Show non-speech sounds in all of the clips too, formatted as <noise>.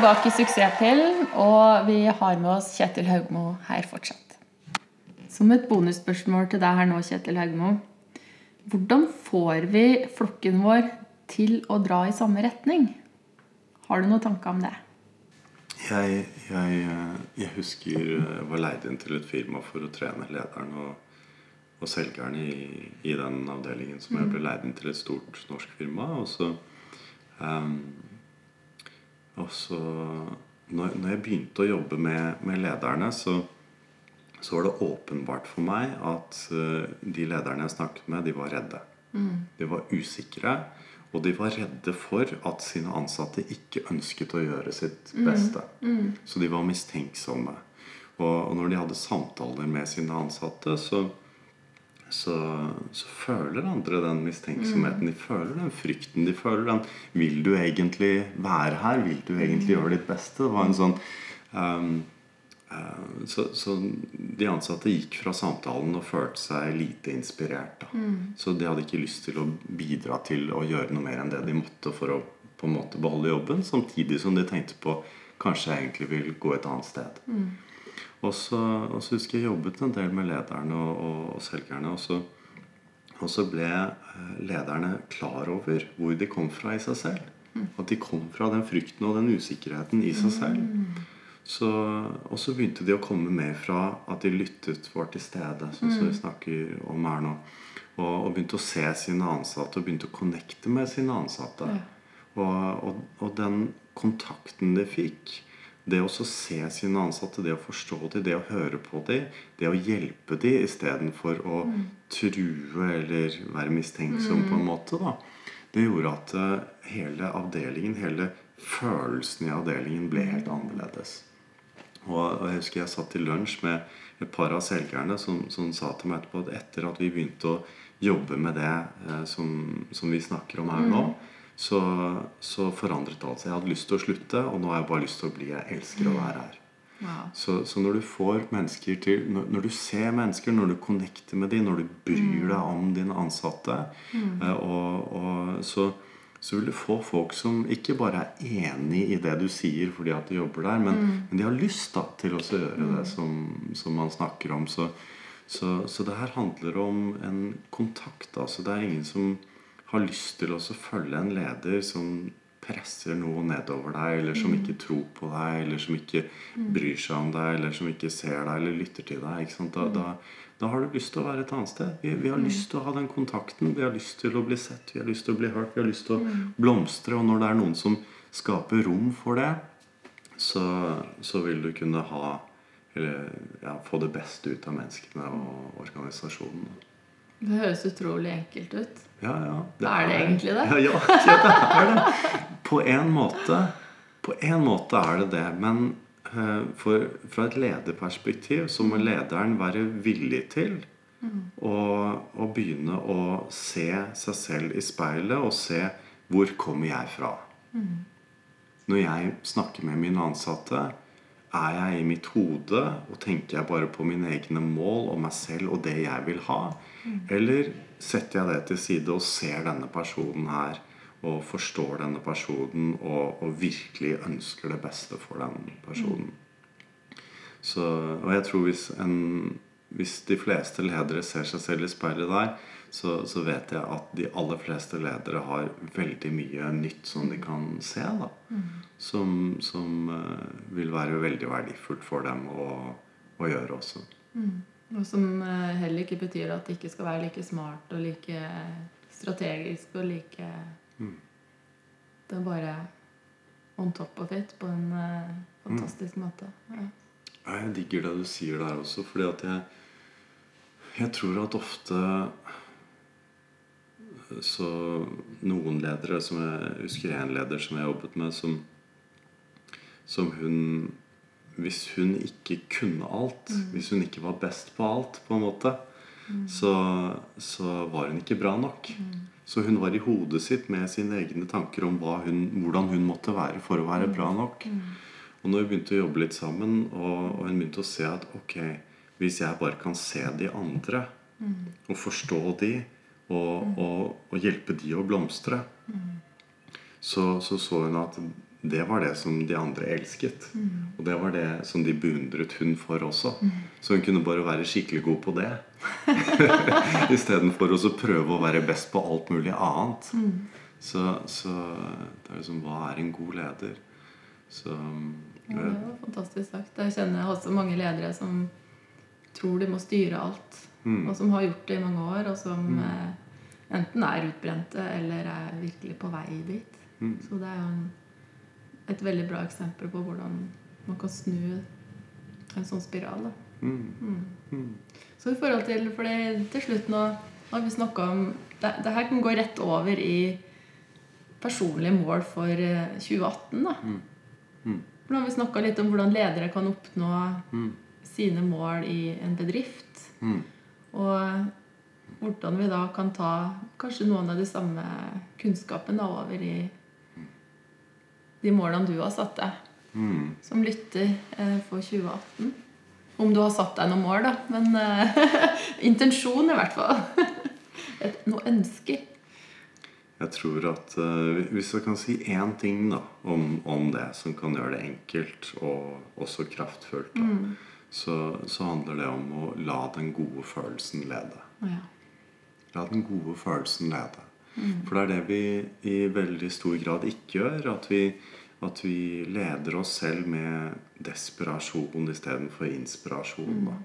tilbake i Suksesspillen, og vi har med oss Kjetil Haugmo her fortsatt. Som et bonusspørsmål til deg her nå, Kjetil Haugmo. Hvordan får vi flokken vår til å dra i samme retning? Har du noen tanker om det? Jeg, jeg, jeg husker jeg var leid inn til et firma for å trene lederen og, og selgeren i, i den avdelingen som jeg ble leid inn til et stort norsk firma. Og så um, og så når, når, jeg begynte å jobbe med, med lederne, så, så, var det åpenbart for meg at uh, de lederne jeg snakket med, de var redde. Mm. De var usikre. Og de var redde for at sine ansatte ikke ønsket å gjøre sitt mm. beste. Mm. Mm. Så de var mistenksomme. Og, og, når de hadde samtaler med sine ansatte, så, så, så, føler andre den mistenksomheten. De føler den frykten. De føler den Vil du egentlig være her? Vil du egentlig gjøre ditt beste? Det var en sånn um, uh, så, så, de ansatte gikk fra samtalen og følte seg lite inspirert. Mm. Så de hadde ikke lyst til å bidra til å gjøre noe mer enn det de måtte for å på en måte beholde jobben, samtidig som de tenkte på kanskje jeg egentlig vil gå et annet sted. Mm. Og så, og så, husker jeg jobbet en del med lederne og, og, og selgerne. Og så, og så, ble eh, lederne klar over hvor de kom fra i seg selv. At de kom fra den frykten og den usikkerheten i seg selv. Så, og så begynte de å komme med fra at de lyttet, var til stede, sånn som vi snakker om her nå. Og, og, begynte å se sine ansatte og begynte å connecte med sine ansatte. Og, og, den kontakten de fikk det å se sine ansatte, det å forstå dem, det å høre på dem, det å hjelpe dem istedenfor å mm. true eller være mistenksom mm. på en måte, da, det gjorde at uh, hele avdelingen, hele følelsen i avdelingen, ble helt mm. annerledes. Og, og Jeg husker jeg satt til lunsj med et par av selgerne som, som, sa til meg etterpå at etter at vi begynte å jobbe med det eh, som, som, vi snakker om her nå, mm så, så, forandret alt seg. Jeg hadde lyst til å slutte, og nå har jeg bare lyst til å bli. Jeg elsker å være her. Wow. Så, så, når du får mennesker til når, når, du ser mennesker, når du connecter med dem, når du bryr deg om dine ansatte, mm. Eh, og, og, så, så, vil du få folk som ikke bare er enig i det du sier fordi at de jobber der, men, mm. men de har lyst da, til å gjøre mm. det som, som, man snakker om. Så, så, det her handler om en kontakt. Altså, det er ingen som har lyst til å følge en leder som presser noe nedover deg, eller som mm. ikke tror på deg, eller som ikke mm. bryr seg om deg, eller som ikke ser deg eller lytter til deg. Da, mm. da, da, har du lyst til å være et annet sted. Vi, vi, har lyst til å ha den kontakten. Vi har lyst til å bli sett, vi har lyst til å bli hørt, vi har lyst til å blomstre. Og når det er noen som skaper rom for det, så, så vil du kunne ha eller, ja, få det beste ut av menneskene og organisasjonen. Det høres utrolig enkelt ut. Ja, ja. Det er, det egentlig det? <laughs> Ja, ja, ja, det er det. På en måte. På en måte er det det. Men uh, for, fra et lederperspektiv så må lederen være villig til mm. å, å, begynne å se seg selv i speilet og se hvor kommer jeg fra. Mm. Når jeg snakker med mine ansatte, er jeg i mitt hode og tenker jeg bare på mine egne mål og meg selv og det jeg vil ha? Mm. Eller setter jeg det til side og ser denne personen her og forstår denne personen og, og virkelig ønsker det beste for den personen? Mm. Så, og jeg tror hvis, en, hvis de fleste ledere ser seg selv i speilet der, så, så, vet jeg at de aller fleste ledere har veldig mye nytt som de kan se. da mm. Som, som uh, vil være veldig verdifullt for dem å, å gjøre også. Mm. Og som uh, heller ikke betyr at det ikke skal være like smart og like strategisk og like mm. Det er bare on top of it på en uh, fantastisk måte. Ja. Jeg digger det du sier der også, fordi at jeg, jeg tror at ofte så noen ledere som Jeg husker en leder som jeg jobbet med, som, som hun Hvis hun ikke kunne alt, mm. hvis hun ikke var best på alt, på en måte, mm. så, så, var hun ikke bra nok. Mm. Så hun var i hodet sitt med sine egne tanker om hun, hvordan hun måtte være for å være mm. bra nok. Mm. Og når vi begynte å jobbe litt sammen, og, og, hun begynte å se at ok, hvis jeg bare kan se de andre, mm. og forstå de, og, og, og hjelpe de å blomstre, så, så, så hun at det var det som de andre elsket. Og det var det som de beundret hun for også. Så hun kunne bare være skikkelig god på det. <laughs> Istedenfor å prøve å være best på alt mulig annet. Så, så det er liksom Hva er en god leder? Så Ja, det var fantastisk sagt. Jeg kjenner også mange ledere som tror de må styre alt. Mm. Og som har gjort det i mange år, og som eh, enten er utbrente eller er virkelig på vei dit. Mm. Så det er jo en, et veldig bra eksempel på hvordan man kan snu en sånn spiral. Da. mm, mm. Så i forhold til For til slutt nå har vi snakka om det, det her kan gå rett over i personlige mål for eh, 2018. da. Mm. Mm. For Nå har vi snakka litt om hvordan ledere kan oppnå Mm. Sine mål i en bedrift. Mm. Og hvordan vi da kan ta kanskje noen av de samme kunnskapene over i de målene du har satt deg, Mm. som lytter eh, for 2018. Om du har satt deg noen mål, da. Men eh, <laughs> intensjon, i hvert fall. <laughs> Et, noe ønsker. Jeg tror at uh, Hvis jeg kan si én ting da, om, om det som kan gjøre det enkelt og også kraftfullt, da, så, så handler det om å la den gode følelsen lede. Ja. La den gode følelsen lede. For det er det vi i veldig stor grad ikke gjør. At vi, at vi leder oss selv med desperasjon istedenfor inspirasjon. Da.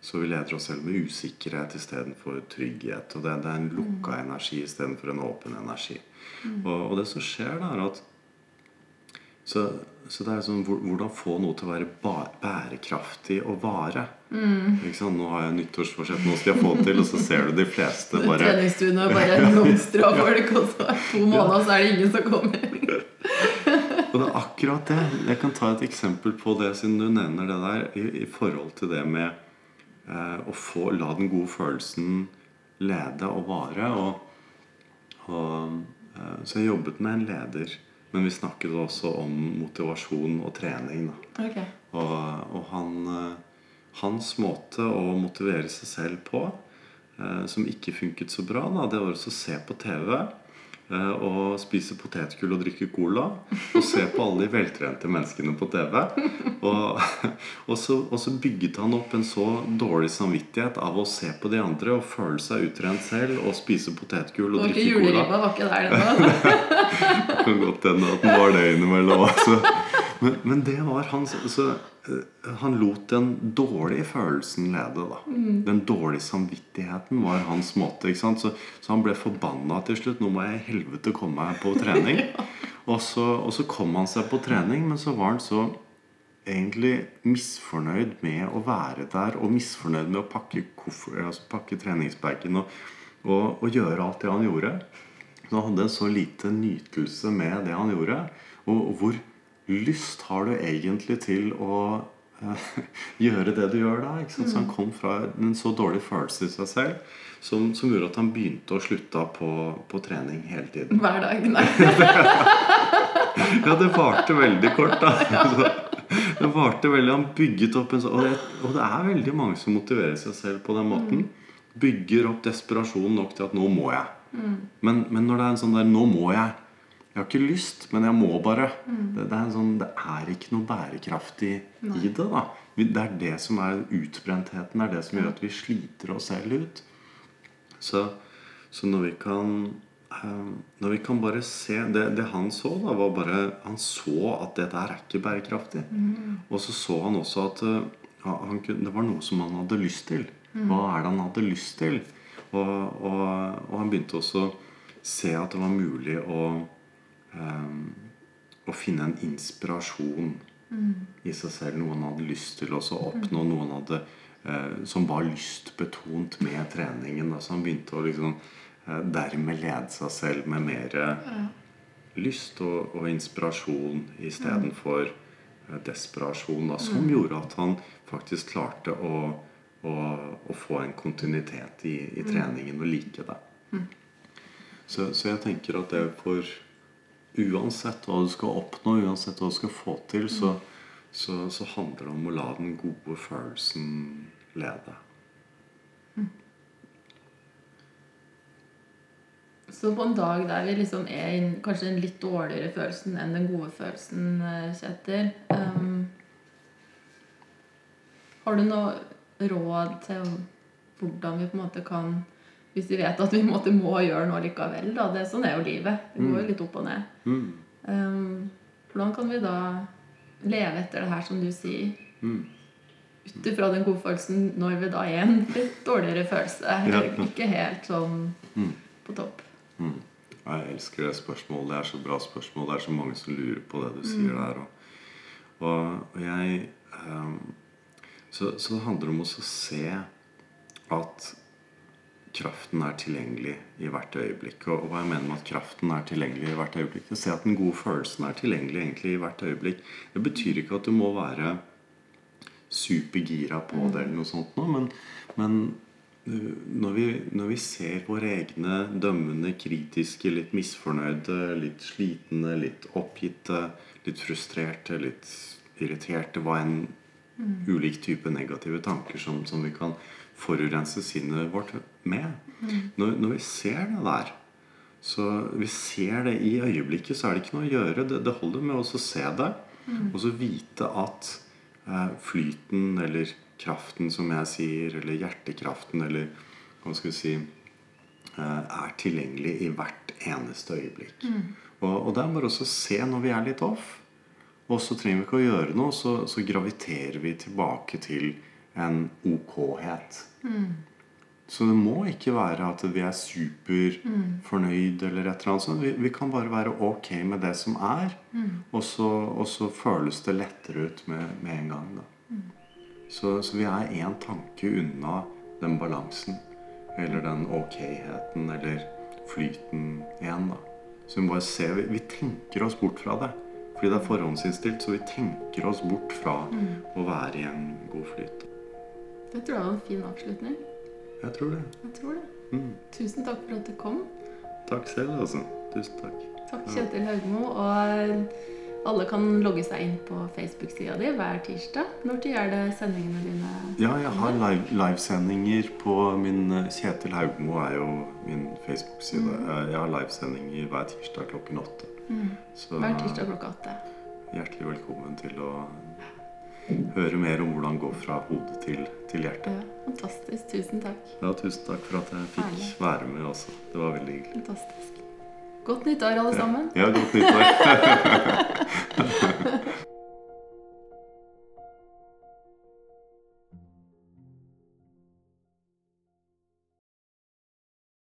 Så vi leder oss selv med usikkerhet istedenfor trygghet. Og det, det er en lukka energi istedenfor en åpen energi. Og, og det som skjer, da, er at så, så det er sånn Hvordan få noe til å være bærekraftig å vare. Sant? Nå har jeg nyttårsforsett, nå skal jeg få til, og så ser du de fleste bare Treningsstuene bare blomstrer av folk, og så to måneder, så er det ingen som kommer. <laughs> Og det er akkurat det. Jeg kan ta et eksempel på det, siden du nevner det der, i, i forhold til det med eh, å få la den gode følelsen lede og vare. Og, og, eh, så jeg jobbet med en leder, men vi snakket også om motivasjon og trening. Da. Ok. Og, og han, eh, hans måte å motivere seg selv på, eh, som ikke funket så bra, da, det var å se på TV og spise potetgull og drikke cola. Og se på alle de veltrente menneskene på TV. Og, og, så, og så bygget han opp en så dårlig samvittighet av å se på de andre og føle seg utrent selv og spise potetgull og var ikke drikke cola. juleribba, var ikke der ennå. <laughs> Det kan godt hende at den var det innimellom også. Men, men det var hans så, eh, Han lot den dårlige følelsen lede. da Den dårlige samvittigheten var hans måte. Så, så han ble forbanna til slutt. 'Nå må jeg i helvete komme meg på trening'. <laughs> Og så, og så kom han seg på trening, men så var han så egentlig misfornøyd med å være der og misfornøyd med å pakke, koffer, altså pakke treningsbagen og, og, og gjøre alt det han gjorde. Så han hadde en så lite nytelse med det han gjorde. Og hvor lyst har du egentlig til å eh, <laughs> gjøre det du gjør da? Så han kom fra en så dårlig følelse i seg selv som, som gjorde at han begynte å slutte på, på trening hele tiden. Hver dag. Nei. <laughs> Ja, det varte veldig kort, da. <laughs> Så, det varte veldig, Han bygget opp en sånn og, det- og det er veldig mange som motiverer seg selv på den måten. Bygger opp desperasjon nok til at 'nå må jeg'. Men, men når det er en sånn der 'nå må jeg' Jeg har ikke lyst, men jeg må bare. Det, det, er sånn, det er ikke noe bærekraftig i det. da Det er det som er utbrentheten. Det er det som gjør at vi sliter oss selv ut. Så, så når vi kan eh, Når vi kan bare se Det, det han så, da, var bare Han så at det der er ikke bærekraftig. Og så så han også at eh, han, det var noe som han hadde lyst til. Hva er det han hadde lyst til? Og, og, og han begynte også å se at det var mulig å eh, å finne en inspirasjon i seg selv. Noe han hadde lyst til å oppnå. Noe han hadde uh, som var lystbetont med treningen. Altså han begynte å liksom uh, dermed lede seg selv med mer lyst og, og inspirasjon istedenfor uh, desperasjon. Da, som gjorde at han faktisk klarte å, å, å få en kontinuitet i, i treningen og like det. Så, så jeg tenker at det for Uansett hva du skal oppnå, uansett hva du skal få til, så, så, så handler det om å la den gode følelsen lede. Så på en dag der vi liksom er i en- kanskje den litt dårligere følelsen enn den gode følelsen, eh, Kjetil um, Har du noe råd til hvordan vi på en måte kan Hvis vi vet at vi måtte, må gjøre noe likevel, da. Det, sånn er jo livet. Det går jo litt opp og ned. Mm. Um, hvordan kan vi da leve etter det her, som du sier? Mm. Ut ifra den godfølelsen når vi da er en litt dårligere følelse. <laughs> Ja. Ikke helt sånn Mm. på topp. Mm. Jeg elsker det spørsmålet. Det er så bra spørsmål. Det er så mange som lurer på det du sier der. Og, og, jeg um, så, så det handler om å se at kraften er tilgjengelig i hvert øyeblikk. Og, og hva jeg mener med at kraften er tilgjengelig i hvert øyeblikk Å se at den gode følelsen er tilgjengelig egentlig i hvert øyeblikk. Det betyr ikke at du må være supergira på det, eller noe sånt noe, men, men uh, når vi, når vi ser våre egne dømmende, kritiske, litt misfornøyde, litt slitne, litt oppgitte, litt frustrerte, litt irriterte, hva enn ulik type negative tanker som, som vi kan forurense sinnet vårt med. Når, når vi ser det der, så vi ser det i øyeblikket, så er det ikke noe å gjøre. Det, det holder med å se det, og så vite at eh, flyten eller kraften, som jeg sier, eller hjertekraften, eller hva skal vi si eh, er tilgjengelig i hvert eneste øyeblikk. Og, og det er bare å se når vi er litt off. Og så trenger vi ikke å gjøre noe, så, så graviterer vi tilbake til en ok-het. Så det må ikke være at vi er superfornøyd eller et eller annet sånt. Vi, vi kan bare være ok med det som er, og, så, og så føles det lettere ut med, med en gang. Da. Så, så vi er én tanke unna den balansen, eller den ok-heten, eller flyten igjen. da. Så vi bare ser vi, vi tenker oss bort fra det. Fordi det er forhåndsinnstilt, så vi tenker oss bort fra å være i en god flyt. Det tror det var en fin avslutning. Jeg tror det. Jeg tror det. Mm. Tusen takk for at du kom. Takk selv, altså. Tusen takk. Takk, Kjetil Haugmo. Og alle kan logge seg inn på Facebook-sida di hver tirsdag. Når tid er det sendingene dine? Ja, jeg har live- livesendinger på min eh, Kjetil Haugmo er jo min Facebook-side. Mm. Jeg har livesendinger hver tirsdag klokken åtte. Så Hver tirsdag klokka åtte. hjertelig velkommen til å høre mer om hvordan gå fra hodet til, til hjertet. Ja, fantastisk. Tusen takk. Ja, tusen takk for at jeg fikk Herlig. være med også. Det var veldig hyggelig. Fantastisk. Godt nyttår, alle sammen. Ja, godt nyttår. <laughs>